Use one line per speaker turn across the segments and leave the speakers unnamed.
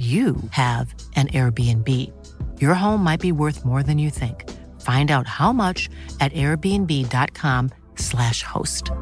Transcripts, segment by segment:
you have an Airbnb. Your home might be worth more than you think. Find out how much at airbnb.com/slash host.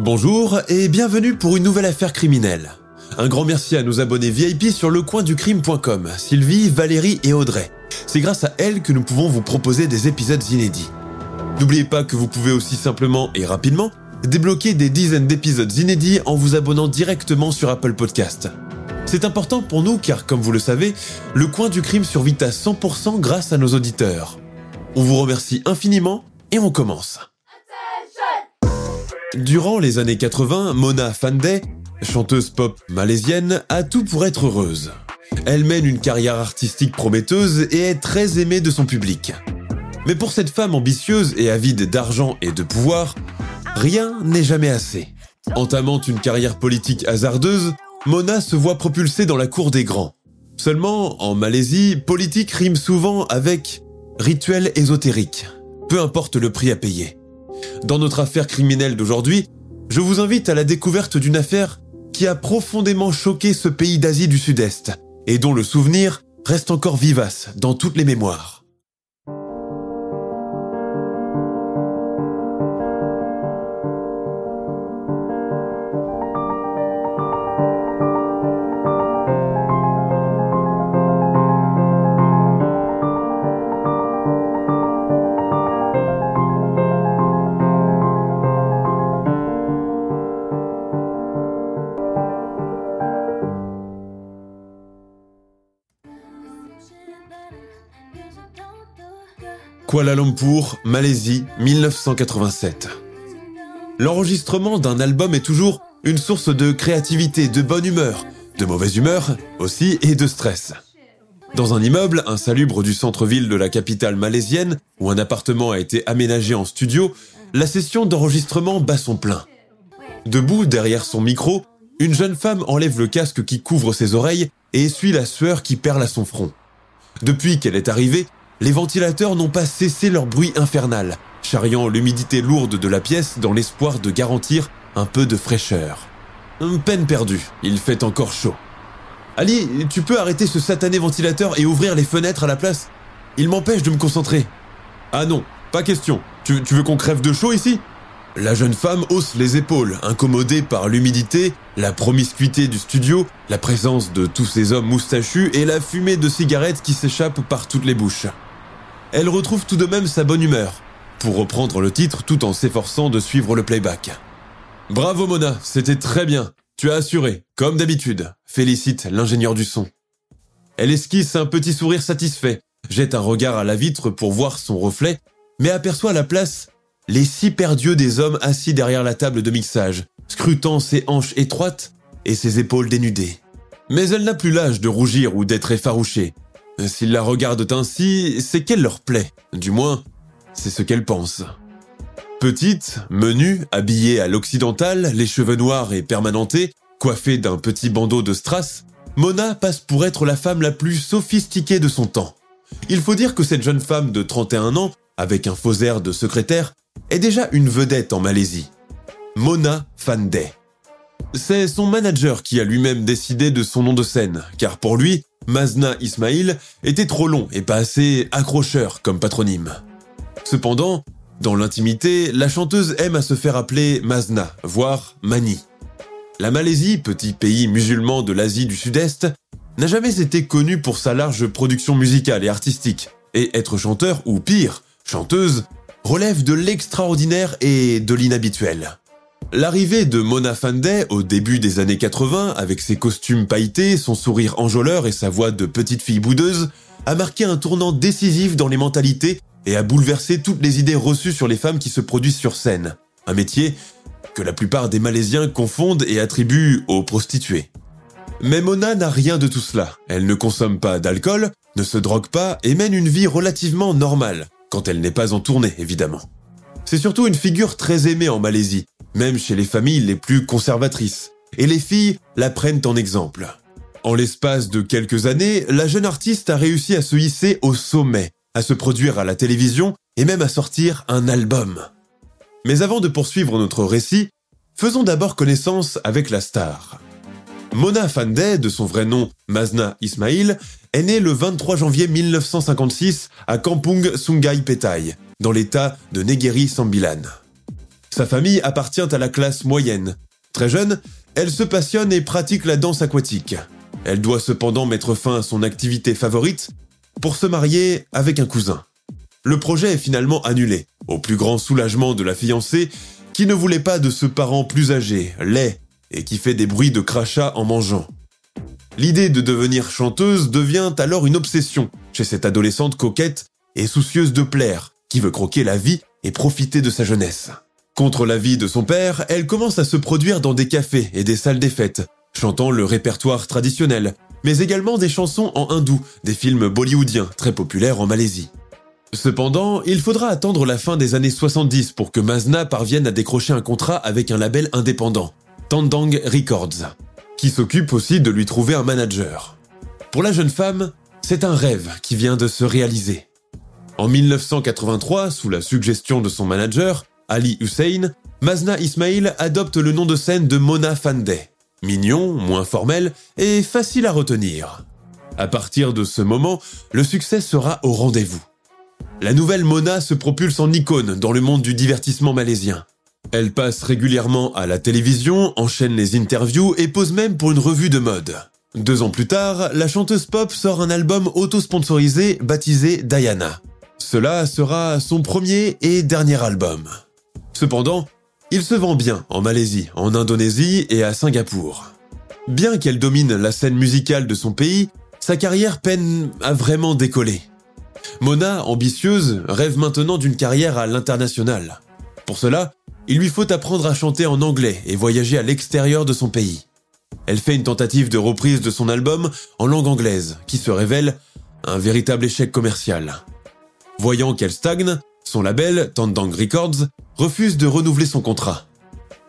Bonjour et bienvenue pour une nouvelle affaire criminelle. Un grand merci à nos abonnés VIP sur lecoinducrime.com, Sylvie, Valérie et Audrey. C'est grâce à elles que nous pouvons vous proposer des épisodes inédits. N'oubliez pas que vous pouvez aussi simplement et rapidement débloquer des dizaines d'épisodes inédits en vous abonnant directement sur Apple Podcast. C'est important pour nous car, comme vous le savez, le coin du crime survit à 100% grâce à nos auditeurs. On vous remercie infiniment et on commence. Durant les années 80, Mona Fandey, chanteuse pop malaisienne, a tout pour être heureuse. Elle mène une carrière artistique prometteuse et est très aimée de son public. Mais pour cette femme ambitieuse et avide d'argent et de pouvoir, rien n'est jamais assez. Entamant une carrière politique hasardeuse, Mona se voit propulsée dans la cour des grands. Seulement, en Malaisie, politique rime souvent avec rituel ésotérique, peu importe le prix à payer. Dans notre affaire criminelle d'aujourd'hui, je vous invite à la découverte d'une affaire qui a profondément choqué ce pays d'Asie du Sud-Est et dont le souvenir reste encore vivace dans toutes les mémoires. Kuala Lumpur, Malaisie, 1987. L'enregistrement d'un album est toujours une source de créativité, de bonne humeur, de mauvaise humeur aussi et de stress. Dans un immeuble insalubre du centre-ville de la capitale malaisienne, où un appartement a été aménagé en studio, la session d'enregistrement bat son plein. Debout derrière son micro, une jeune femme enlève le casque qui couvre ses oreilles et essuie la sueur qui perle à son front. Depuis qu'elle est arrivée, les ventilateurs n'ont pas cessé leur bruit infernal, charriant l'humidité lourde de la pièce dans l'espoir de garantir un peu de fraîcheur. Peine perdue, il fait encore chaud. Ali, tu peux arrêter ce satané ventilateur et ouvrir les fenêtres à la place? Il m'empêche de me concentrer. Ah non, pas question. Tu, tu veux qu'on crève de chaud ici? La jeune femme hausse les épaules, incommodée par l'humidité, la promiscuité du studio, la présence de tous ces hommes moustachus et la fumée de cigarettes qui s'échappe par toutes les bouches elle retrouve tout de même sa bonne humeur, pour reprendre le titre tout en s'efforçant de suivre le playback. Bravo Mona, c'était très bien. Tu as assuré, comme d'habitude, félicite l'ingénieur du son. Elle esquisse un petit sourire satisfait, jette un regard à la vitre pour voir son reflet, mais aperçoit à la place les six paires d'yeux des hommes assis derrière la table de mixage, scrutant ses hanches étroites et ses épaules dénudées. Mais elle n'a plus l'âge de rougir ou d'être effarouchée. S'ils la regardent ainsi, c'est qu'elle leur plaît. Du moins, c'est ce qu'elle pense. Petite, menue, habillée à l'occidental, les cheveux noirs et permanentés, coiffée d'un petit bandeau de strass, Mona passe pour être la femme la plus sophistiquée de son temps. Il faut dire que cette jeune femme de 31 ans, avec un faux air de secrétaire, est déjà une vedette en Malaisie. Mona Fandey. C'est son manager qui a lui-même décidé de son nom de scène, car pour lui, Mazna Ismail était trop long et pas assez accrocheur comme patronyme. Cependant, dans l'intimité, la chanteuse aime à se faire appeler Mazna, voire Mani. La Malaisie, petit pays musulman de l'Asie du Sud-Est, n'a jamais été connue pour sa large production musicale et artistique, et être chanteur, ou pire, chanteuse, relève de l'extraordinaire et de l'inhabituel. L'arrivée de Mona Fandey au début des années 80, avec ses costumes pailletés, son sourire enjôleur et sa voix de petite fille boudeuse, a marqué un tournant décisif dans les mentalités et a bouleversé toutes les idées reçues sur les femmes qui se produisent sur scène. Un métier que la plupart des Malaisiens confondent et attribuent aux prostituées. Mais Mona n'a rien de tout cela. Elle ne consomme pas d'alcool, ne se drogue pas et mène une vie relativement normale, quand elle n'est pas en tournée évidemment. C'est surtout une figure très aimée en Malaisie, même chez les familles les plus conservatrices, et les filles la prennent en exemple. En l'espace de quelques années, la jeune artiste a réussi à se hisser au sommet, à se produire à la télévision et même à sortir un album. Mais avant de poursuivre notre récit, faisons d'abord connaissance avec la star. Mona Fandeh, de son vrai nom Mazna Ismail, est née le 23 janvier 1956 à Kampung Sungai Petai, dans l'état de Negeri Sambilan. Sa famille appartient à la classe moyenne. Très jeune, elle se passionne et pratique la danse aquatique. Elle doit cependant mettre fin à son activité favorite pour se marier avec un cousin. Le projet est finalement annulé, au plus grand soulagement de la fiancée qui ne voulait pas de ce parent plus âgé, laid et qui fait des bruits de crachat en mangeant. L'idée de devenir chanteuse devient alors une obsession chez cette adolescente coquette et soucieuse de plaire, qui veut croquer la vie et profiter de sa jeunesse. Contre l'avis de son père, elle commence à se produire dans des cafés et des salles des fêtes, chantant le répertoire traditionnel, mais également des chansons en hindou, des films bollywoodiens très populaires en Malaisie. Cependant, il faudra attendre la fin des années 70 pour que Mazna parvienne à décrocher un contrat avec un label indépendant, Tandang Records, qui s'occupe aussi de lui trouver un manager. Pour la jeune femme, c'est un rêve qui vient de se réaliser. En 1983, sous la suggestion de son manager, Ali Hussein, Mazna Ismail adopte le nom de scène de Mona Fandeh. Mignon, moins formel et facile à retenir. À partir de ce moment, le succès sera au rendez-vous. La nouvelle Mona se propulse en icône dans le monde du divertissement malaisien. Elle passe régulièrement à la télévision, enchaîne les interviews et pose même pour une revue de mode. Deux ans plus tard, la chanteuse pop sort un album auto-sponsorisé baptisé Diana. Cela sera son premier et dernier album. Cependant, il se vend bien en Malaisie, en Indonésie et à Singapour. Bien qu'elle domine la scène musicale de son pays, sa carrière peine à vraiment décoller. Mona, ambitieuse, rêve maintenant d'une carrière à l'international. Pour cela, il lui faut apprendre à chanter en anglais et voyager à l'extérieur de son pays. Elle fait une tentative de reprise de son album en langue anglaise, qui se révèle un véritable échec commercial. Voyant qu'elle stagne, son label, Tandang Records, refuse de renouveler son contrat.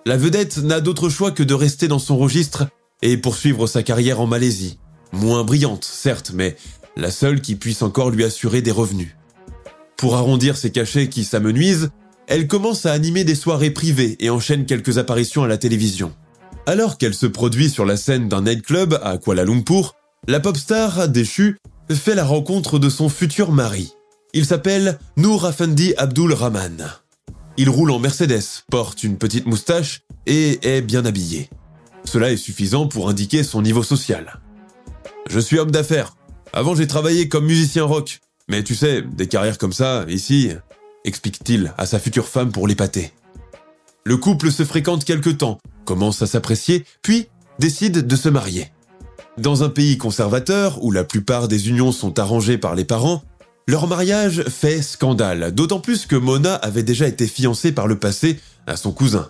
La vedette n'a d'autre choix que de rester dans son registre et poursuivre sa carrière en Malaisie. Moins brillante, certes, mais la seule qui puisse encore lui assurer des revenus. Pour arrondir ses cachets qui s'amenuisent, elle commence à animer des soirées privées et enchaîne quelques apparitions à la télévision. Alors qu'elle se produit sur la scène d'un nightclub à Kuala Lumpur, la pop star déchue fait la rencontre de son futur mari. Il s'appelle Noor Afendi Abdul Rahman. Il roule en Mercedes, porte une petite moustache et est bien habillé. Cela est suffisant pour indiquer son niveau social. Je suis homme d'affaires. Avant j'ai travaillé comme musicien rock. Mais tu sais, des carrières comme ça, ici, explique-t-il à sa future femme pour l'épater. Le couple se fréquente quelque temps, commence à s'apprécier, puis décide de se marier. Dans un pays conservateur, où la plupart des unions sont arrangées par les parents, leur mariage fait scandale, d'autant plus que Mona avait déjà été fiancée par le passé à son cousin.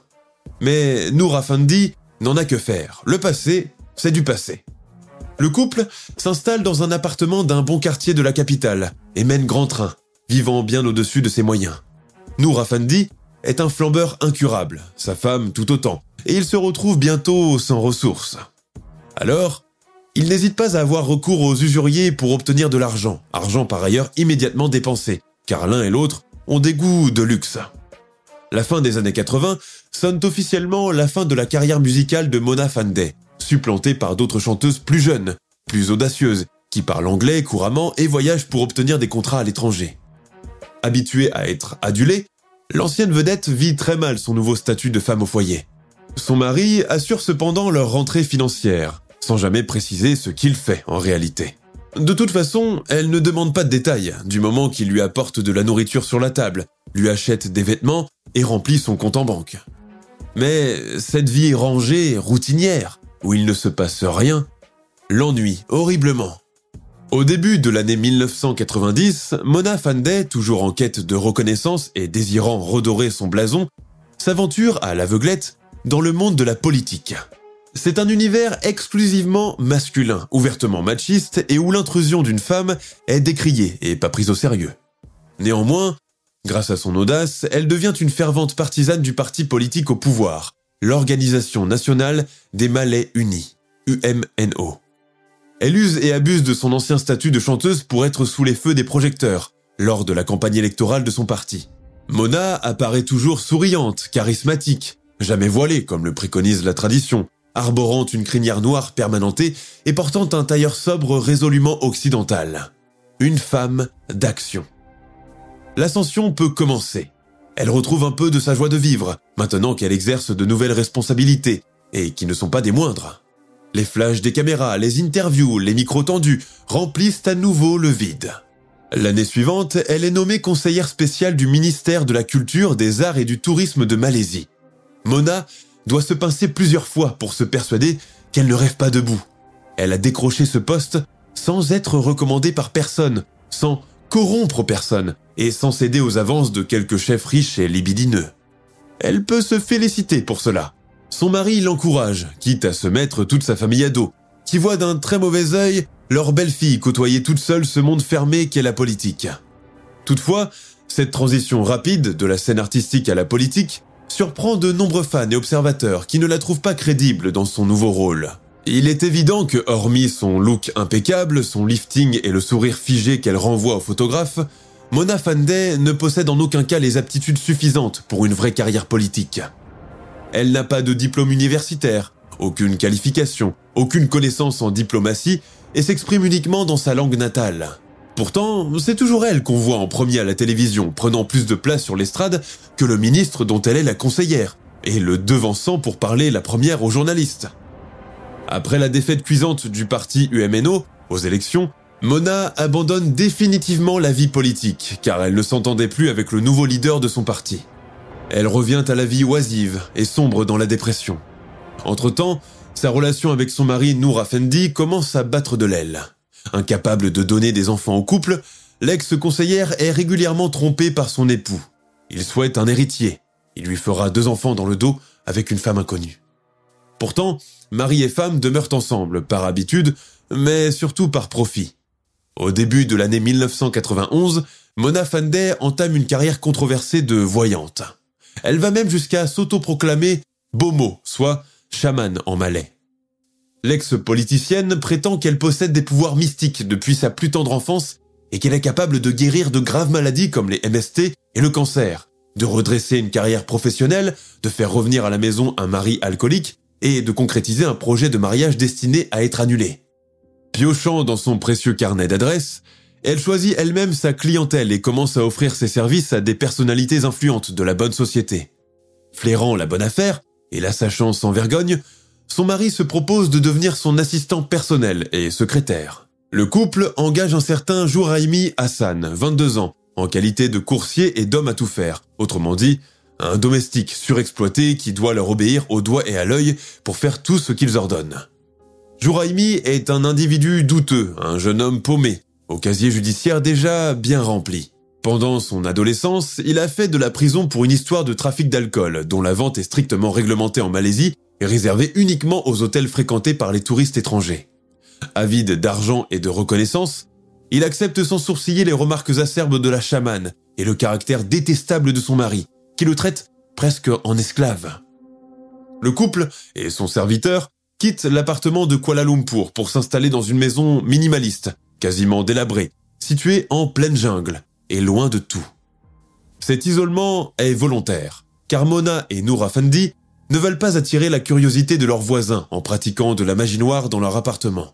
Mais Nour Afandi n'en a que faire. Le passé, c'est du passé. Le couple s'installe dans un appartement d'un bon quartier de la capitale et mène grand train, vivant bien au-dessus de ses moyens. Nour Afandi est un flambeur incurable, sa femme tout autant, et il se retrouve bientôt sans ressources. Alors, il n'hésite pas à avoir recours aux usuriers pour obtenir de l'argent, argent par ailleurs immédiatement dépensé, car l'un et l'autre ont des goûts de luxe. La fin des années 80 sonne officiellement la fin de la carrière musicale de Mona Fandey, supplantée par d'autres chanteuses plus jeunes, plus audacieuses, qui parlent anglais couramment et voyagent pour obtenir des contrats à l'étranger. Habituée à être adulée, l'ancienne vedette vit très mal son nouveau statut de femme au foyer. Son mari assure cependant leur rentrée financière, sans jamais préciser ce qu'il fait en réalité. De toute façon, elle ne demande pas de détails, du moment qu'il lui apporte de la nourriture sur la table, lui achète des vêtements et remplit son compte en banque. Mais cette vie rangée, routinière, où il ne se passe rien, l'ennuie horriblement. Au début de l'année 1990, Mona Fandey, toujours en quête de reconnaissance et désirant redorer son blason, s'aventure à l'aveuglette dans le monde de la politique. C'est un univers exclusivement masculin, ouvertement machiste et où l'intrusion d'une femme est décriée et pas prise au sérieux. Néanmoins, grâce à son audace, elle devient une fervente partisane du parti politique au pouvoir, l'Organisation nationale des Malais unis, UMNO. Elle use et abuse de son ancien statut de chanteuse pour être sous les feux des projecteurs lors de la campagne électorale de son parti. Mona apparaît toujours souriante, charismatique, jamais voilée comme le préconise la tradition, arborant une crinière noire permanentée et portant un tailleur sobre résolument occidental. Une femme d'action. L'ascension peut commencer. Elle retrouve un peu de sa joie de vivre, maintenant qu'elle exerce de nouvelles responsabilités, et qui ne sont pas des moindres. Les flashs des caméras, les interviews, les micros tendus remplissent à nouveau le vide. L'année suivante, elle est nommée conseillère spéciale du ministère de la Culture, des Arts et du Tourisme de Malaisie. Mona doit se pincer plusieurs fois pour se persuader qu'elle ne rêve pas debout. Elle a décroché ce poste sans être recommandée par personne, sans corrompre personne et sans céder aux avances de quelques chefs riches et libidineux. Elle peut se féliciter pour cela. Son mari l'encourage, quitte à se mettre toute sa famille à dos, qui voit d'un très mauvais œil leur belle-fille côtoyer toute seule ce monde fermé qu'est la politique. Toutefois, cette transition rapide de la scène artistique à la politique surprend de nombreux fans et observateurs qui ne la trouvent pas crédible dans son nouveau rôle. Il est évident que, hormis son look impeccable, son lifting et le sourire figé qu'elle renvoie aux photographes, Mona Fandey ne possède en aucun cas les aptitudes suffisantes pour une vraie carrière politique. Elle n'a pas de diplôme universitaire, aucune qualification, aucune connaissance en diplomatie et s'exprime uniquement dans sa langue natale. Pourtant, c'est toujours elle qu'on voit en premier à la télévision, prenant plus de place sur l'estrade que le ministre dont elle est la conseillère, et le devançant pour parler la première aux journalistes. Après la défaite cuisante du parti UMNO aux élections, Mona abandonne définitivement la vie politique, car elle ne s'entendait plus avec le nouveau leader de son parti. Elle revient à la vie oisive et sombre dans la dépression. Entre-temps, sa relation avec son mari Nour Afendi commence à battre de l'aile. Incapable de donner des enfants au couple, l'ex-conseillère est régulièrement trompée par son époux. Il souhaite un héritier. Il lui fera deux enfants dans le dos avec une femme inconnue. Pourtant, mari et femme demeurent ensemble par habitude, mais surtout par profit. Au début de l'année 1991, Mona Fandey entame une carrière controversée de voyante. Elle va même jusqu'à s'autoproclamer Bomo, soit chaman en malais. L'ex-politicienne prétend qu'elle possède des pouvoirs mystiques depuis sa plus tendre enfance et qu'elle est capable de guérir de graves maladies comme les MST et le cancer, de redresser une carrière professionnelle, de faire revenir à la maison un mari alcoolique et de concrétiser un projet de mariage destiné à être annulé. Piochant dans son précieux carnet d'adresses, elle choisit elle-même sa clientèle et commence à offrir ses services à des personnalités influentes de la bonne société. Flairant la bonne affaire et la sachant sans vergogne, son mari se propose de devenir son assistant personnel et secrétaire. Le couple engage un certain Jouraimi Hassan, 22 ans, en qualité de coursier et d'homme à tout faire, autrement dit, un domestique surexploité qui doit leur obéir au doigt et à l'œil pour faire tout ce qu'ils ordonnent. Jouraimi est un individu douteux, un jeune homme paumé, au casier judiciaire déjà bien rempli. Pendant son adolescence, il a fait de la prison pour une histoire de trafic d'alcool, dont la vente est strictement réglementée en Malaisie et réservée uniquement aux hôtels fréquentés par les touristes étrangers. Avide d'argent et de reconnaissance, il accepte sans sourciller les remarques acerbes de la chamane et le caractère détestable de son mari, qui le traite presque en esclave. Le couple et son serviteur quittent l'appartement de Kuala Lumpur pour s'installer dans une maison minimaliste, quasiment délabré, situé en pleine jungle et loin de tout. Cet isolement est volontaire, car Mona et Nour Afendi ne veulent pas attirer la curiosité de leurs voisins en pratiquant de la magie noire dans leur appartement.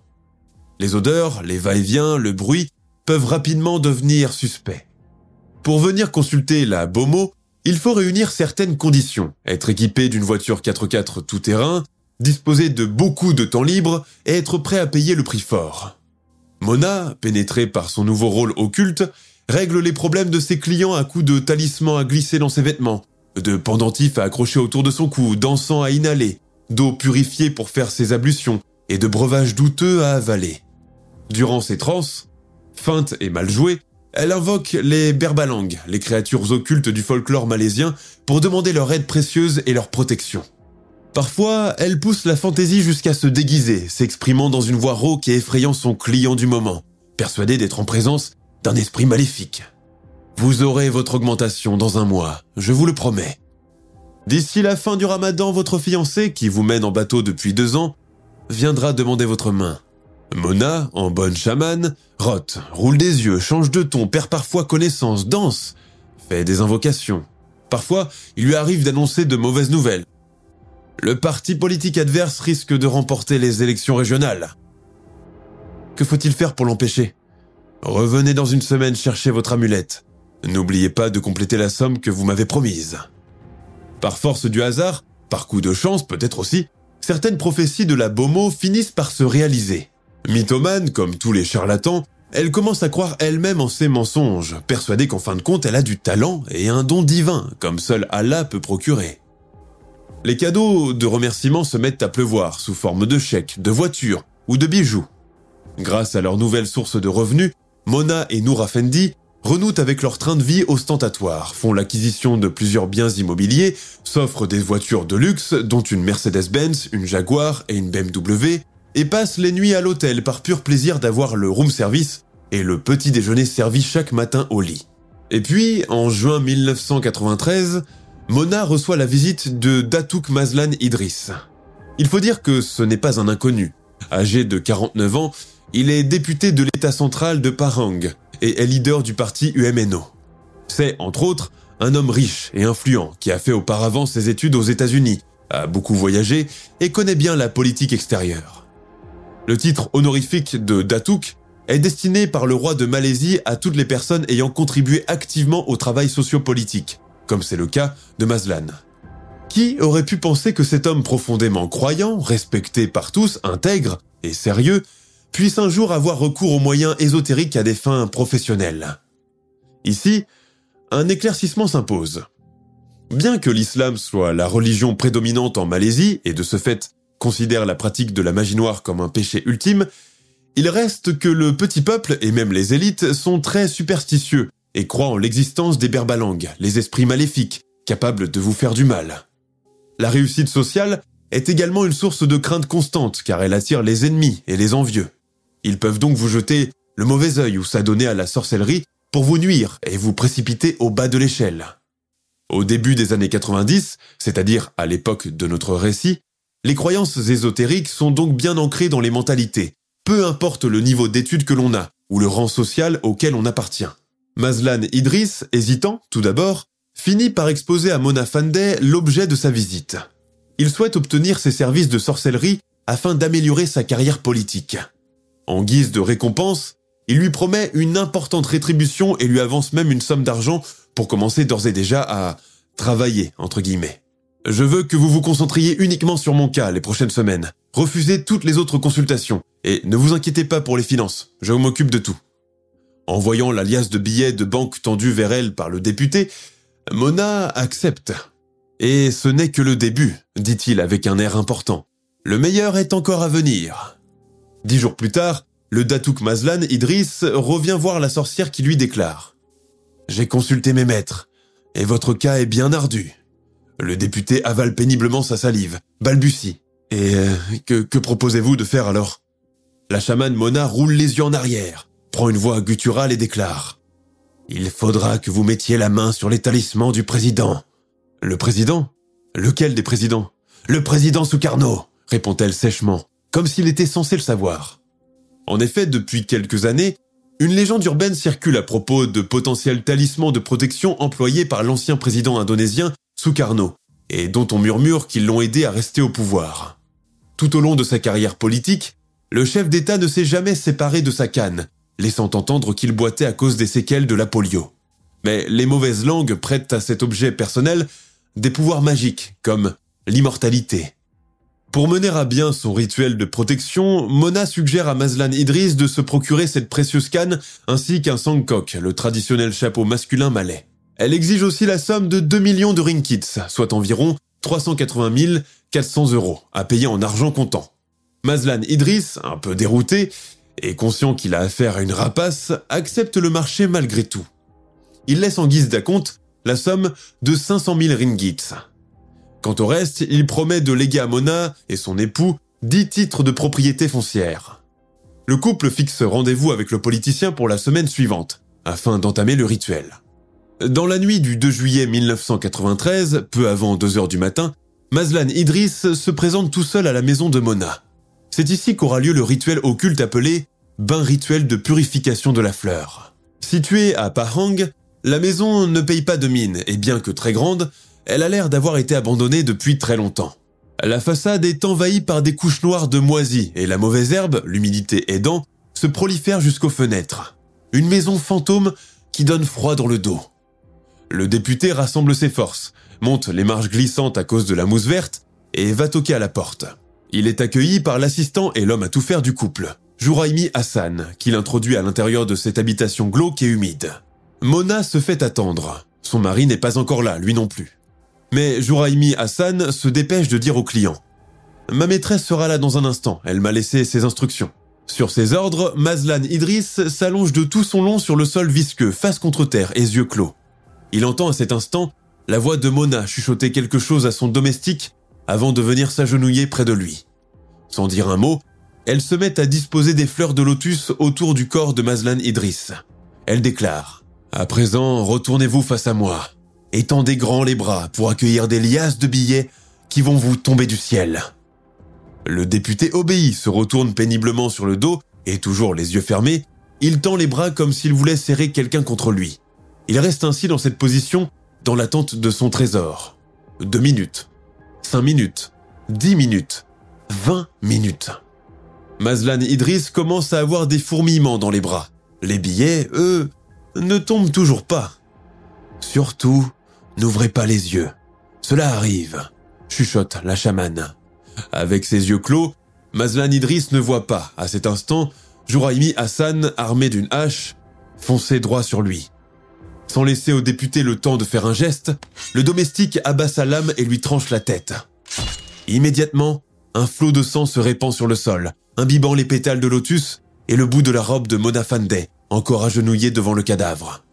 Les odeurs, les va-et-vient, le bruit peuvent rapidement devenir suspects. Pour venir consulter la Bomo, il faut réunir certaines conditions, être équipé d'une voiture 4x4 tout-terrain, disposer de beaucoup de temps libre et être prêt à payer le prix fort. Mona, pénétrée par son nouveau rôle occulte, règle les problèmes de ses clients à coups de talismans à glisser dans ses vêtements, de pendentifs à accrocher autour de son cou, d'encens à inhaler, d'eau purifiée pour faire ses ablutions et de breuvages douteux à avaler. Durant ses transes, feintes et mal jouées, elle invoque les Berbalang, les créatures occultes du folklore malaisien, pour demander leur aide précieuse et leur protection. Parfois, elle pousse la fantaisie jusqu'à se déguiser, s'exprimant dans une voix rauque et effrayant son client du moment, persuadé d'être en présence d'un esprit maléfique. Vous aurez votre augmentation dans un mois, je vous le promets. D'ici la fin du ramadan, votre fiancé, qui vous mène en bateau depuis deux ans, viendra demander votre main. Mona, en bonne chamane, rote, roule des yeux, change de ton, perd parfois connaissance, danse, fait des invocations. Parfois, il lui arrive d'annoncer de mauvaises nouvelles. Le parti politique adverse risque de remporter les élections régionales. Que faut-il faire pour l'empêcher? Revenez dans une semaine chercher votre amulette. N'oubliez pas de compléter la somme que vous m'avez promise. Par force du hasard, par coup de chance peut-être aussi, certaines prophéties de la Bomo finissent par se réaliser. Mythomane, comme tous les charlatans, elle commence à croire elle-même en ses mensonges, persuadée qu'en fin de compte elle a du talent et un don divin, comme seul Allah peut procurer. Les cadeaux de remerciement se mettent à pleuvoir sous forme de chèques, de voitures ou de bijoux. Grâce à leur nouvelle source de revenus, Mona et Noura Fendi renouent avec leur train de vie ostentatoire, font l'acquisition de plusieurs biens immobiliers, s'offrent des voitures de luxe, dont une Mercedes-Benz, une Jaguar et une BMW, et passent les nuits à l'hôtel par pur plaisir d'avoir le room service et le petit déjeuner servi chaque matin au lit. Et puis, en juin 1993, Mona reçoit la visite de Datouk Mazlan Idriss. Il faut dire que ce n'est pas un inconnu. Âgé de 49 ans, il est député de l'État central de Parang, et est leader du parti UMNO. C'est, entre autres, un homme riche et influent qui a fait auparavant ses études aux États-Unis, a beaucoup voyagé et connaît bien la politique extérieure. Le titre honorifique de Datuk est destiné par le roi de Malaisie à toutes les personnes ayant contribué activement au travail sociopolitique, comme c'est le cas de Mazlan. Qui aurait pu penser que cet homme profondément croyant, respecté par tous, intègre et sérieux, puisse un jour avoir recours aux moyens ésotériques à des fins professionnelles? Ici, un éclaircissement s'impose. Bien que l'islam soit la religion prédominante en Malaisie et de ce fait considère la pratique de la magie noire comme un péché ultime, il reste que le petit peuple et même les élites sont très superstitieux et croient en l'existence des berbalangs, les esprits maléfiques, capables de vous faire du mal. La réussite sociale est également une source de crainte constante car elle attire les ennemis et les envieux. Ils peuvent donc vous jeter le mauvais œil ou s'adonner à la sorcellerie pour vous nuire et vous précipiter au bas de l'échelle. Au début des années 90, c'est-à-dire à, l'époque de notre récit, les croyances ésotériques sont donc bien ancrées dans les mentalités, peu importe le niveau d'études que l'on a ou le rang social auquel on appartient. Mazlan Idriss, hésitant tout d'abord, finit par exposer à Mona Fandey l'objet de sa visite. Il souhaite obtenir ses services de sorcellerie afin d'améliorer sa carrière politique. En guise de récompense, il lui promet une importante rétribution et lui avance même une somme d'argent pour commencer d'ores et déjà à travailler, entre guillemets. Je veux que vous vous concentriez uniquement sur mon cas les prochaines semaines. Refusez toutes les autres consultations. Et ne vous inquiétez pas pour les finances, je m'occupe de tout. En voyant l'alias de billets de banque tendus vers elle par le député, Mona accepte. Et ce n'est que le début, dit-il avec un air important. Le meilleur est encore à venir. Dix jours plus tard, le Datouk Mazlan, Idriss, revient voir la sorcière qui lui déclare ⁇ J'ai consulté mes maîtres, et votre cas est bien ardu. Le député avale péniblement sa salive, balbutie. Et euh, que proposez-vous de faire alors? La chamane Mona roule les yeux en arrière, prend une voix gutturale et déclare ⁇ Il faudra que vous mettiez la main sur les talismans du président. Le président? Lequel des présidents? Le président Soukarno, répond-elle sèchement comme s'il était censé le savoir. En effet, depuis quelques années, une légende urbaine circule à propos de potentiels talismans de protection employés par l'ancien président indonésien Sukarno, et dont on murmure qu'ils l'ont aidé à rester au pouvoir. Tout au long de sa carrière politique, le chef d'État ne s'est jamais séparé de sa canne, laissant entendre qu'il boitait à cause des séquelles de la polio. Mais les mauvaises langues prêtent à cet objet personnel des pouvoirs magiques, comme l'immortalité, pour mener à bien son rituel de protection, Mona suggère à Mazlan Idris de se procurer cette précieuse canne ainsi qu'un sangkok, le traditionnel chapeau masculin malais. Elle exige aussi la somme de 2 millions de ringgits, soit environ 380 400 euros, à payer en argent comptant. Mazlan Idris, un peu dérouté, et conscient qu'il a affaire à une rapace, accepte le marché malgré tout. Il laisse en guise d'acompte la somme de 500 000 ringgits. Quant au reste, il promet de léguer à Mona et son époux 10 titres de propriété foncière. Le couple fixe rendez-vous avec le politicien pour la semaine suivante, afin d'entamer le rituel. Dans la nuit du 2 juillet 1993, peu avant 2 heures du matin, Mazlan Idriss se présente tout seul à la maison de Mona. C'est ici qu'aura lieu le rituel occulte appelé bain rituel de purification de la fleur. Située à Pahang, la maison ne paye pas de mine et bien que très grande, elle a l'air d'avoir été abandonnée depuis très longtemps. La façade est envahie par des couches noires de moisis et la mauvaise herbe, l'humidité aidant, se prolifère jusqu'aux fenêtres. Une maison fantôme qui donne froid dans le dos. Le député rassemble ses forces, monte les marches glissantes à cause de la mousse verte et va toquer à la porte. Il est accueilli par l'assistant et l'homme à tout faire du couple, Jouraimi Hassan, qui l'introduit à l'intérieur de cette habitation glauque et humide. Mona se fait attendre. Son mari n'est pas encore là, lui non plus. Mais Jouraimi Hassan se dépêche de dire au client Ma maîtresse sera là dans un instant, elle m'a laissé ses instructions. Sur ses ordres, Mazlan Idriss s'allonge de tout son long sur le sol visqueux, face contre terre et yeux clos. Il entend à cet instant la voix de Mona chuchoter quelque chose à son domestique avant de venir s'agenouiller près de lui. Sans dire un mot, elle se met à disposer des fleurs de lotus autour du corps de Mazlan Idriss. Elle déclare ⁇ À présent, retournez-vous face à moi. Étendez grand les bras pour accueillir des liasses de billets qui vont vous tomber du ciel. Le député obéit, se retourne péniblement sur le dos et toujours les yeux fermés, il tend les bras comme s'il voulait serrer quelqu'un contre lui. Il reste ainsi dans cette position dans l'attente de son trésor. Deux minutes, cinq minutes, dix minutes, vingt minutes. Mazlan Idriss commence à avoir des fourmillements dans les bras. Les billets, eux, ne tombent toujours pas. Surtout, n'ouvrez pas les yeux. Cela arrive, chuchote la chamane. Avec ses yeux clos, Mazlan Idriss ne voit pas, à cet instant, Jouraimi Hassan, armé d'une hache, foncer droit sur lui. Sans laisser au député le temps de faire un geste, le domestique abat sa lame et lui tranche la tête. Immédiatement, un flot de sang se répand sur le sol, imbibant les pétales de lotus et le bout de la robe de Mona Fandey, encore agenouillée devant le cadavre.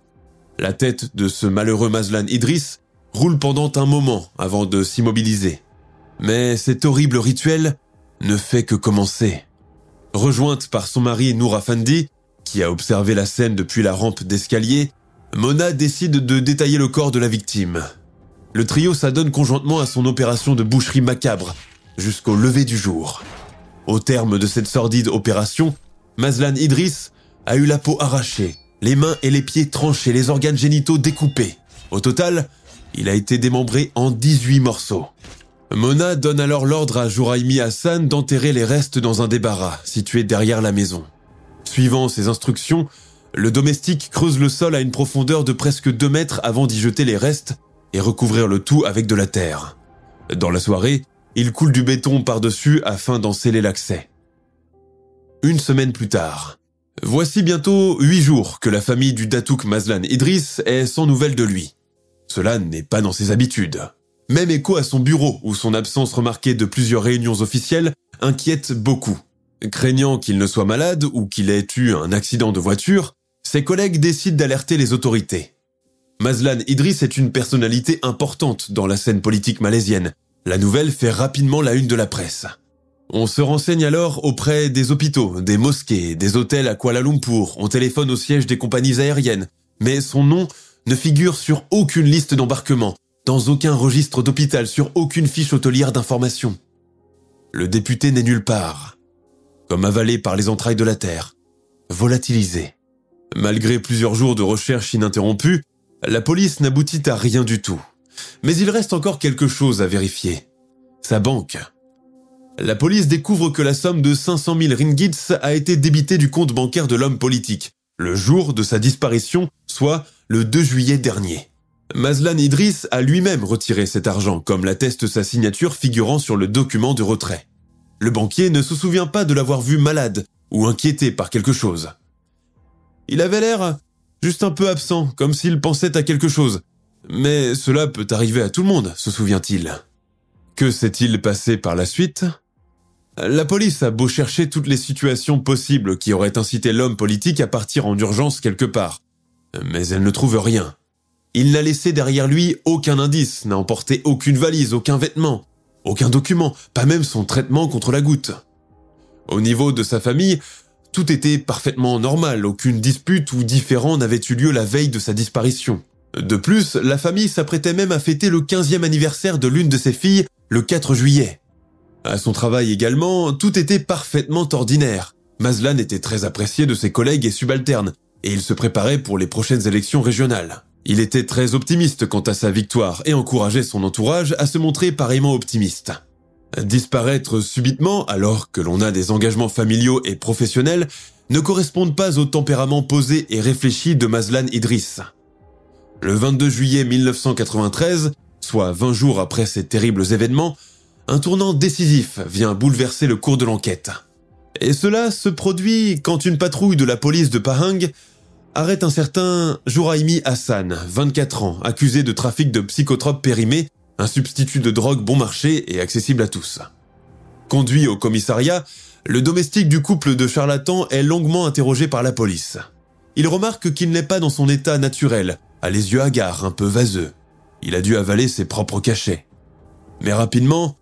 La tête de ce malheureux Mazlan Idriss roule pendant un moment avant de s'immobiliser. Mais cet horrible rituel ne fait que commencer. Rejointe par son mari Nour Afandi, qui a observé la scène depuis la rampe d'escalier, Mona décide de détailler le corps de la victime. Le trio s'adonne conjointement à son opération de boucherie macabre jusqu'au lever du jour. Au terme de cette sordide opération, Mazlan Idriss a eu la peau arrachée, les mains et les pieds tranchés, les organes génitaux découpés. Au total, il a été démembré en 18 morceaux. Mona donne alors l'ordre à Jouraimi Hassan d'enterrer les restes dans un débarras situé derrière la maison. Suivant ses instructions, le domestique creuse le sol à une profondeur de presque 2 mètres avant d'y jeter les restes et recouvrir le tout avec de la terre. Dans la soirée, il coule du béton par-dessus afin d'en sceller l'accès. Une semaine plus tard, voici bientôt huit jours que la famille du Datouk Mazlan Idriss est sans nouvelles de lui. Cela n'est pas dans ses habitudes. Même écho à son bureau où son absence remarquée de plusieurs réunions officielles inquiète beaucoup. Craignant qu'il ne soit malade ou qu'il ait eu un accident de voiture, ses collègues décident d'alerter les autorités. Mazlan Idriss est une personnalité importante dans la scène politique malaisienne. La nouvelle fait rapidement la une de la presse. On se renseigne alors auprès des hôpitaux, des mosquées, des hôtels à Kuala Lumpur, on téléphone au siège des compagnies aériennes, mais son nom ne figure sur aucune liste d'embarquement, dans aucun registre d'hôpital, sur aucune fiche hôtelière d'information. Le député n'est nulle part, comme avalé par les entrailles de la terre, volatilisé. Malgré plusieurs jours de recherche ininterrompue, la police n'aboutit à rien du tout. Mais il reste encore quelque chose à vérifier. Sa banque. La police découvre que la somme de 500 000 ringgits a été débitée du compte bancaire de l'homme politique, le jour de sa disparition, soit le 2 juillet dernier. Mazlan Idriss a lui-même retiré cet argent, comme l'atteste sa signature figurant sur le document de retrait. Le banquier ne se souvient pas de l'avoir vu malade ou inquiété par quelque chose. Il avait l'air juste un peu absent, comme s'il pensait à quelque chose. Mais cela peut arriver à tout le monde, se souvient-il. Que s'est-il passé par la suite? La police a beau chercher toutes les situations possibles qui auraient incité l'homme politique à partir en urgence quelque part, mais elle ne trouve rien. Il n'a laissé derrière lui aucun indice, n'a emporté aucune valise, aucun vêtement, aucun document, pas même son traitement contre la goutte. Au niveau de sa famille, tout était parfaitement normal, aucune dispute ou différend n'avait eu lieu la veille de sa disparition. De plus, la famille s'apprêtait même à fêter le 15e anniversaire de l'une de ses filles le 4 juillet. À son travail également, tout était parfaitement ordinaire. Mazlan était très apprécié de ses collègues et subalternes, et il se préparait pour les prochaines élections régionales. Il était très optimiste quant à sa victoire et encourageait son entourage à se montrer pareillement optimiste. Disparaître subitement, alors que l'on a des engagements familiaux et professionnels, ne correspondent pas au tempérament posé et réfléchi de Mazlan Idriss. Le 22 juillet 1993, soit 20 jours après ces terribles événements, un tournant décisif vient bouleverser le cours de l'enquête. Et cela se produit quand une patrouille de la police de Pahang arrête un certain Jouraimi Hassan, 24 ans, accusé de trafic de psychotropes périmés un substitut de drogue bon marché et accessible à tous. Conduit au commissariat, le domestique du couple de charlatans est longuement interrogé par la police. Il remarque qu'il n'est pas dans son état naturel, a les yeux hagards, un peu vaseux. Il a dû avaler ses propres cachets. Mais rapidement,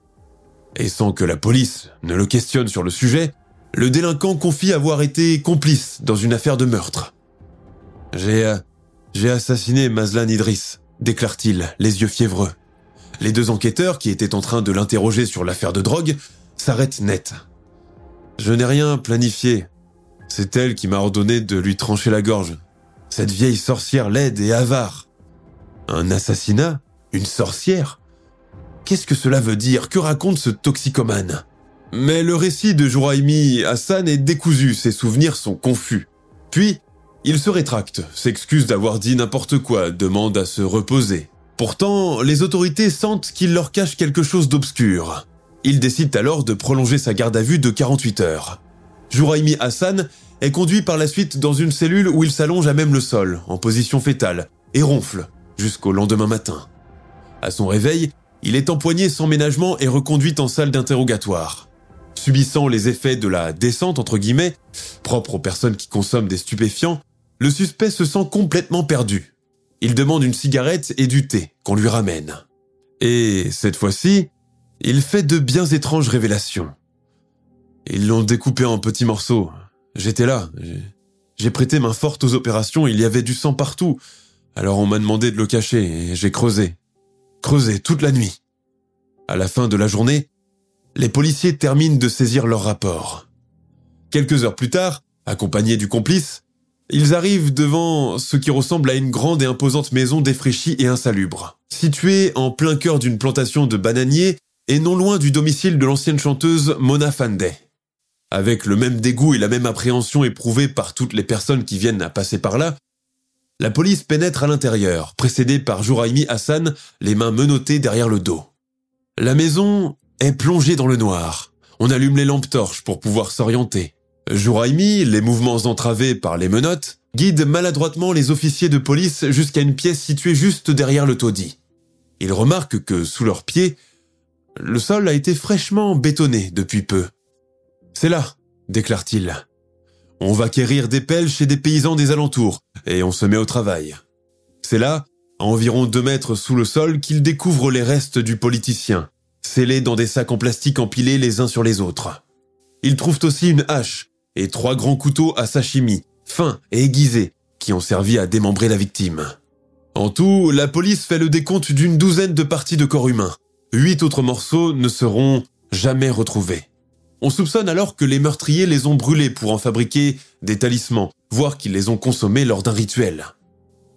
et sans que la police ne le questionne sur le sujet, le délinquant confie avoir été complice dans une affaire de meurtre. J'ai, euh, j'ai assassiné Mazlan Idriss, déclare-t-il, les yeux fiévreux. Les deux enquêteurs qui étaient en train de l'interroger sur l'affaire de drogue s'arrêtent net. Je n'ai rien planifié. C'est elle qui m'a ordonné de lui trancher la gorge. Cette vieille sorcière laide et avare. Un assassinat? Une sorcière? Qu'est-ce que cela veut dire? Que raconte ce toxicomane? Mais le récit de Jouraimi Hassan est décousu, ses souvenirs sont confus. Puis, il se rétracte, s'excuse d'avoir dit n'importe quoi, demande à se reposer. Pourtant, les autorités sentent qu'il leur cache quelque chose d'obscur. Ils décident alors de prolonger sa garde à vue de 48 heures. Jouraimi Hassan est conduit par la suite dans une cellule où il s'allonge à même le sol, en position fétale, et ronfle, jusqu'au lendemain matin. À son réveil, il est empoigné sans ménagement et reconduit en salle d'interrogatoire. Subissant les effets de la descente, entre guillemets, propre aux personnes qui consomment des stupéfiants, le suspect se sent complètement perdu. Il demande une cigarette et du thé qu'on lui ramène. Et cette fois-ci, il fait de bien étranges révélations. Ils l'ont découpé en petits morceaux. J'étais là. J'ai prêté main forte aux opérations, il y avait du sang partout. Alors on m'a demandé de le cacher et j'ai creusé. Creusé toute la nuit. À la fin de la journée, les policiers terminent de saisir leur rapport. Quelques heures plus tard, accompagnés du complice, ils arrivent devant ce qui ressemble à une grande et imposante maison défraîchie et insalubre, située en plein cœur d'une plantation de bananiers et non loin du domicile de l'ancienne chanteuse Mona Fandey. Avec le même dégoût et la même appréhension éprouvée par toutes les personnes qui viennent à passer par là, la police pénètre à l'intérieur, précédée par Jouraimi Hassan, les mains menottées derrière le dos. La maison est plongée dans le noir. On allume les lampes torches pour pouvoir s'orienter. Jouraimi, les mouvements entravés par les menottes, guide maladroitement les officiers de police jusqu'à une pièce située juste derrière le taudis. Il remarque que, sous leurs pieds, le sol a été fraîchement bétonné depuis peu. C'est là, déclare-t-il. On va quérir des pelles chez des paysans des alentours, et on se met au travail. C'est là, à environ deux mètres sous le sol, qu'il découvre les restes du politicien, scellés dans des sacs en plastique empilés les uns sur les autres. Ils trouvent aussi une hache, et trois grands couteaux à sashimi, fins et aiguisés, qui ont servi à démembrer la victime. En tout, la police fait le décompte d'une douzaine de parties de corps humain. Huit autres morceaux ne seront jamais retrouvés. On soupçonne alors que les meurtriers les ont brûlés pour en fabriquer des talismans, voire qu'ils les ont consommés lors d'un rituel.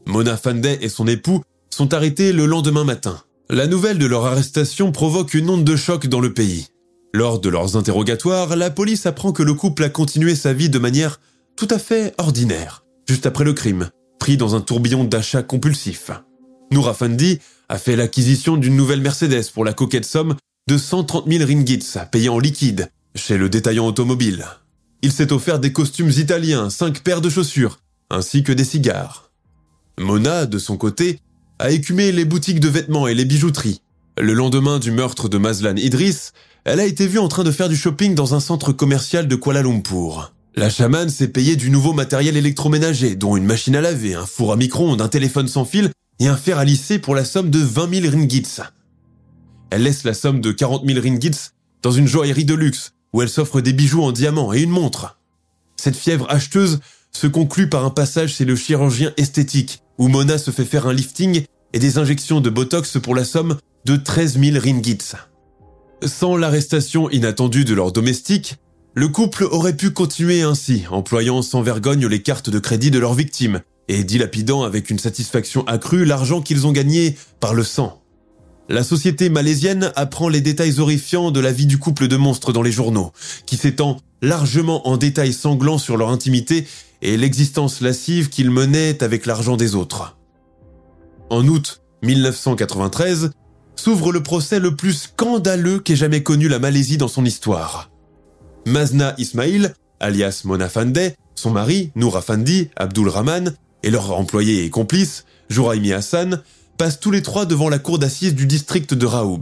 Mona Fandey et son époux sont arrêtés le lendemain matin. La nouvelle de leur arrestation provoque une onde de choc dans le pays. Lors de leurs interrogatoires, la police apprend que le couple a continué sa vie de manière tout à fait ordinaire, juste après le crime, pris dans un tourbillon d'achats compulsifs. Noura Fandi a fait l'acquisition d'une nouvelle Mercedes pour la coquette somme de 130 000 ringgits payés en liquide chez le détaillant automobile. Il s'est offert des costumes italiens, cinq paires de chaussures, ainsi que des cigares. Mona, de son côté, a écumé les boutiques de vêtements et les bijouteries. Le lendemain du meurtre de Mazlan Idriss, elle a été vue en train de faire du shopping dans un centre commercial de Kuala Lumpur. La chamane s'est payée du nouveau matériel électroménager, dont une machine à laver, un four à micro-ondes, un téléphone sans fil et un fer à lisser pour la somme de 20 000 ringgits. Elle laisse la somme de 40 000 ringgits dans une joaillerie de luxe, où elle s'offre des bijoux en diamant et une montre. Cette fièvre acheteuse se conclut par un passage chez le chirurgien esthétique, où Mona se fait faire un lifting et des injections de Botox pour la somme de 13 000 ringgits. Sans l'arrestation inattendue de leur domestique, le couple aurait pu continuer ainsi, employant sans vergogne les cartes de crédit de leurs victimes et dilapidant avec une satisfaction accrue l'argent qu'ils ont gagné par le sang. La société malaisienne apprend les détails horrifiants de la vie du couple de monstres dans les journaux, qui s'étend largement en détails sanglants sur leur intimité et l'existence lascive qu'ils menaient avec l'argent des autres. En août 1993, s'ouvre le procès le plus scandaleux qu'ait jamais connu la Malaisie dans son histoire. Mazna Ismail, alias Mona Fandeh, son mari, Nour Afandi, Abdul Rahman, et leur employé et complice, Jouraimi Hassan, passent tous les trois devant la cour d'assises du district de Raoub.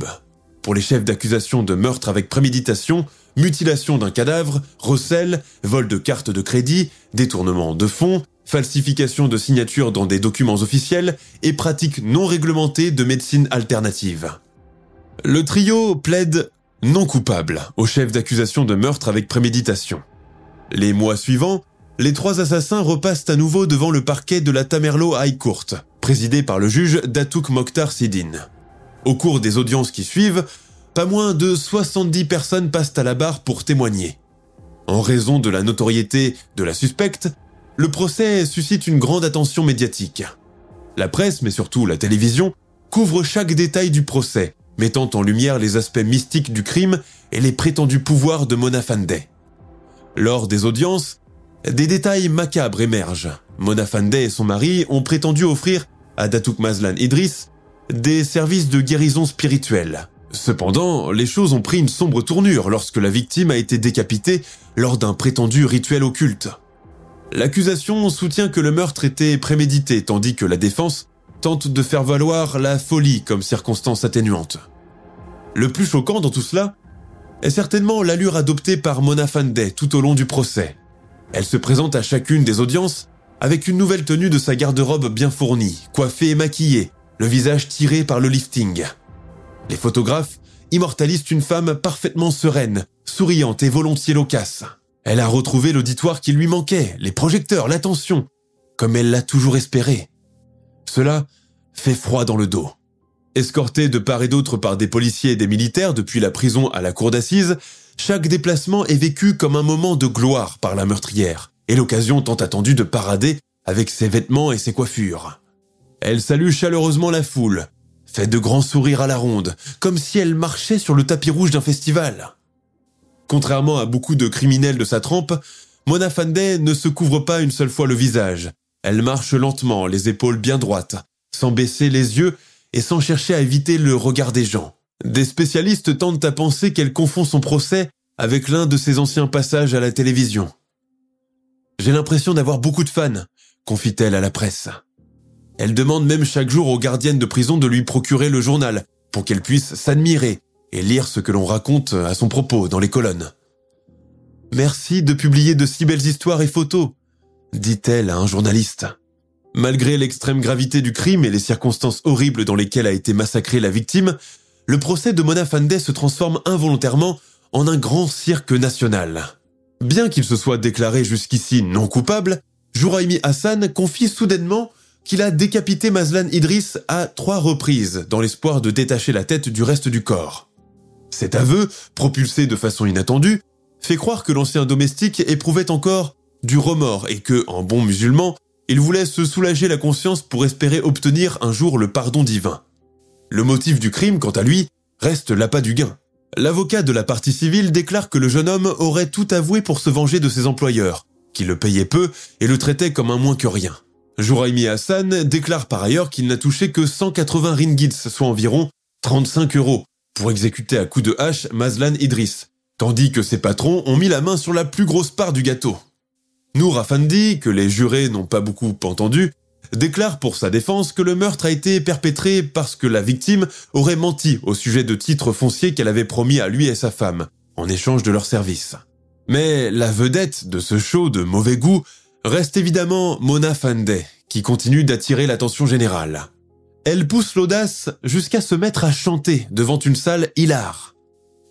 Pour les chefs d'accusation de meurtre avec préméditation, mutilation d'un cadavre, recel, vol de cartes de crédit, détournement de fonds, falsification de signatures dans des documents officiels et pratiques non réglementées de médecine alternative. Le trio plaide non coupable au chef d'accusation de meurtre avec préméditation. Les mois suivants, les trois assassins repassent à nouveau devant le parquet de la Tamerlo High Court, présidé par le juge Datouk Mokhtar Sidine. Au cours des audiences qui suivent, pas moins de 70 personnes passent à la barre pour témoigner. En raison de la notoriété de la suspecte, le procès suscite une grande attention médiatique. La presse, mais surtout la télévision, couvre chaque détail du procès, mettant en lumière les aspects mystiques du crime et les prétendus pouvoirs de Mona Fandeh. Lors des audiences, des détails macabres émergent. Mona Fandeh et son mari ont prétendu offrir à Datuk Mazlan Idris des services de guérison spirituelle. Cependant, les choses ont pris une sombre tournure lorsque la victime a été décapitée lors d'un prétendu rituel occulte. L'accusation soutient que le meurtre était prémédité, tandis que la défense tente de faire valoir la folie comme circonstance atténuante. Le plus choquant dans tout cela est certainement l'allure adoptée par Mona Fandeh tout au long du procès. Elle se présente à chacune des audiences avec une nouvelle tenue de sa garde-robe bien fournie, coiffée et maquillée, le visage tiré par le lifting. Les photographes immortalisent une femme parfaitement sereine, souriante et volontiers loquace. Elle a retrouvé l'auditoire qui lui manquait, les projecteurs, l'attention, comme elle l'a toujours espéré. Cela fait froid dans le dos. Escortée de part et d'autre par des policiers et des militaires depuis la prison à la cour d'assises, chaque déplacement est vécu comme un moment de gloire par la meurtrière, et l'occasion tant attendue de parader avec ses vêtements et ses coiffures. Elle salue chaleureusement la foule, fait de grands sourires à la ronde, comme si elle marchait sur le tapis rouge d'un festival. Contrairement à beaucoup de criminels de sa trempe, Mona Fandey ne se couvre pas une seule fois le visage, elle marche lentement, les épaules bien droites, sans baisser les yeux et sans chercher à éviter le regard des gens. Des spécialistes tentent à penser qu'elle confond son procès avec l'un de ses anciens passages à la télévision. J'ai l'impression d'avoir beaucoup de fans, confie-t-elle à la presse. Elle demande même chaque jour aux gardiennes de prison de lui procurer le journal pour qu'elle puisse s'admirer et lire ce que l'on raconte à son propos dans les colonnes. Merci de publier de si belles histoires et photos, dit-elle à un journaliste. Malgré l'extrême gravité du crime et les circonstances horribles dans lesquelles a été massacrée la victime, le procès de Mona Fandeh se transforme involontairement en un grand cirque national. Bien qu'il se soit déclaré jusqu'ici non coupable, Jouraimi Hassan confie soudainement qu'il a décapité Mazlan Idris à trois reprises dans l'espoir de détacher la tête du reste du corps. Cet aveu, propulsé de façon inattendue, fait croire que l'ancien domestique éprouvait encore du remords et que, en bon musulman, il voulait se soulager la conscience pour espérer obtenir un jour le pardon divin. Le motif du crime, quant à lui, reste l'appât du gain. L'avocat de la partie civile déclare que le jeune homme aurait tout avoué pour se venger de ses employeurs, qui le payaient peu et le traitaient comme un moins que rien. Jouraimi Hassan déclare par ailleurs qu'il n'a touché que 180 ringgits, soit environ 35 euros, pour exécuter à coups de hache Mazlan Idris, tandis que ses patrons ont mis la main sur la plus grosse part du gâteau. Nour Afandi, que les jurés n'ont pas beaucoup entendu, déclare pour sa défense que le meurtre a été perpétré parce que la victime aurait menti au sujet de titres fonciers qu'elle avait promis à lui et sa femme, en échange de leurs services. Mais la vedette de ce show de mauvais goût reste évidemment Mona Fandey, qui continue d'attirer l'attention générale. Elle pousse l'audace jusqu'à se mettre à chanter devant une salle hilar.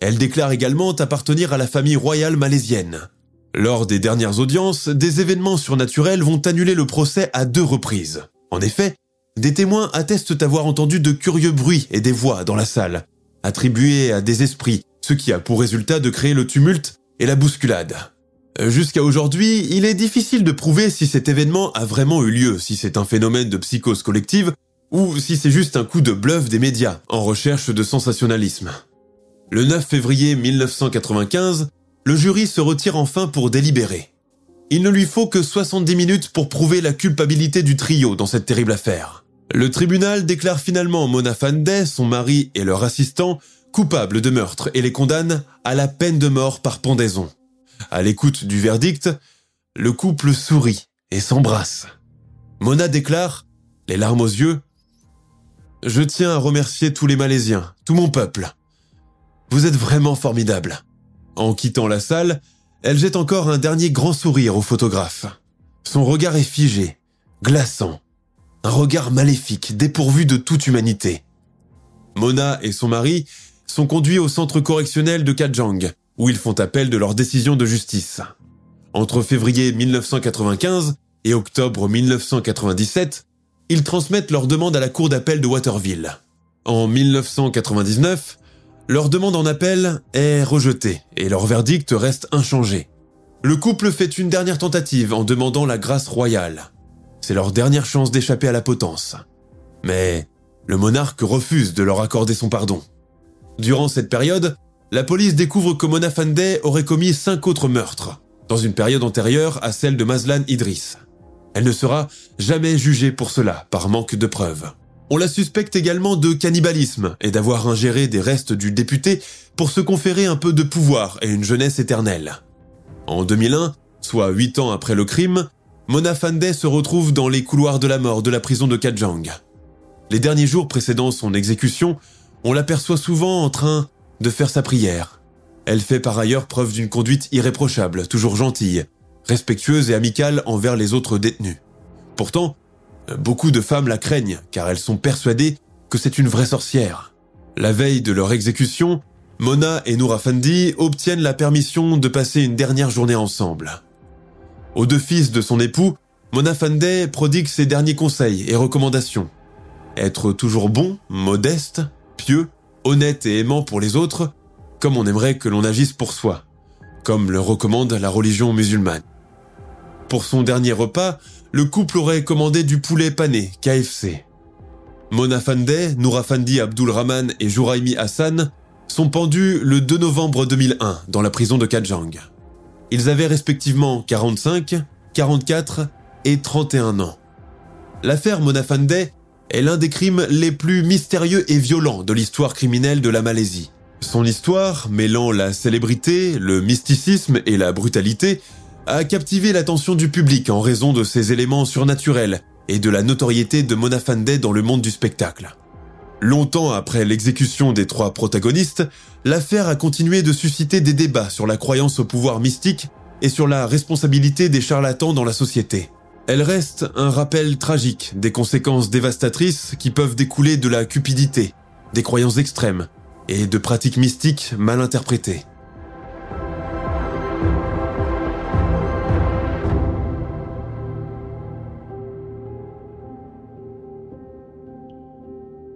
Elle déclare également appartenir à la famille royale malaisienne. Lors des dernières audiences, des événements surnaturels vont annuler le procès à deux reprises. En effet, des témoins attestent avoir entendu de curieux bruits et des voix dans la salle, attribués à des esprits, ce qui a pour résultat de créer le tumulte et la bousculade. Jusqu'à aujourd'hui, il est difficile de prouver si cet événement a vraiment eu lieu, si c'est un phénomène de psychose collective ou si c'est juste un coup de bluff des médias en recherche de sensationnalisme. Le 9 février 1995, le jury se retire enfin pour délibérer. Il ne lui faut que 70 minutes pour prouver la culpabilité du trio dans cette terrible affaire. Le tribunal déclare finalement Mona Fandey, son mari et leur assistant coupables de meurtre et les condamne à la peine de mort par pendaison. À l'écoute du verdict, le couple sourit et s'embrasse. Mona déclare, les larmes aux yeux, je tiens à remercier tous les Malaisiens, tout mon peuple. Vous êtes vraiment formidables. En quittant la salle, elle jette encore un dernier grand sourire au photographe. Son regard est figé, glaçant. Un regard maléfique, dépourvu de toute humanité. Mona et son mari sont conduits au centre correctionnel de Kajang, où ils font appel de leur décision de justice. Entre février 1995 et octobre 1997, ils transmettent leur demande à la cour d'appel de Waterville. En 1999, leur demande en appel est rejetée et leur verdict reste inchangé. Le couple fait une dernière tentative en demandant la grâce royale. C'est leur dernière chance d'échapper à la potence. Mais le monarque refuse de leur accorder son pardon. Durant cette période, la police découvre que Mona Fandey aurait commis cinq autres meurtres, dans une période antérieure à celle de Mazlan Idris. Elle ne sera jamais jugée pour cela, par manque de preuves. On la suspecte également de cannibalisme et d'avoir ingéré des restes du député pour se conférer un peu de pouvoir et une jeunesse éternelle. En 2001, soit huit ans après le crime, Mona Fandey se retrouve dans les couloirs de la mort de la prison de Kajang. Les derniers jours précédant son exécution, on l'aperçoit souvent en train de faire sa prière. Elle fait par ailleurs preuve d'une conduite irréprochable, toujours gentille, respectueuse et amicale envers les autres détenus. Pourtant, beaucoup de femmes la craignent car elles sont persuadées que c'est une vraie sorcière. La veille de leur exécution, Mona et Noura Fandi obtiennent la permission de passer une dernière journée ensemble. Aux deux fils de son époux, Mona Fandey prodigue ses derniers conseils et recommandations. Être toujours bon, modeste, pieux, honnête et aimant pour les autres, comme on aimerait que l'on agisse pour soi, comme le recommande la religion musulmane. Pour son dernier repas, le couple aurait commandé du poulet pané, KFC. Mona Fandey, Noura Fandi Abdul et Jouraimi Hassan sont pendus le 2 novembre 2001 dans la prison de Kajang. Ils avaient respectivement 45, 44 et 31 ans. L'affaire Mona Fandey est l'un des crimes les plus mystérieux et violents de l'histoire criminelle de la Malaisie. Son histoire, mêlant la célébrité, le mysticisme et la brutalité, a captivé l'attention du public en raison de ses éléments surnaturels et de la notoriété de Mona Fandey dans le monde du spectacle. Longtemps après l'exécution des trois protagonistes, l'affaire a continué de susciter des débats sur la croyance au pouvoir mystique et sur la responsabilité des charlatans dans la société. Elle reste un rappel tragique des conséquences dévastatrices qui peuvent découler de la cupidité, des croyances extrêmes et de pratiques mystiques mal interprétées.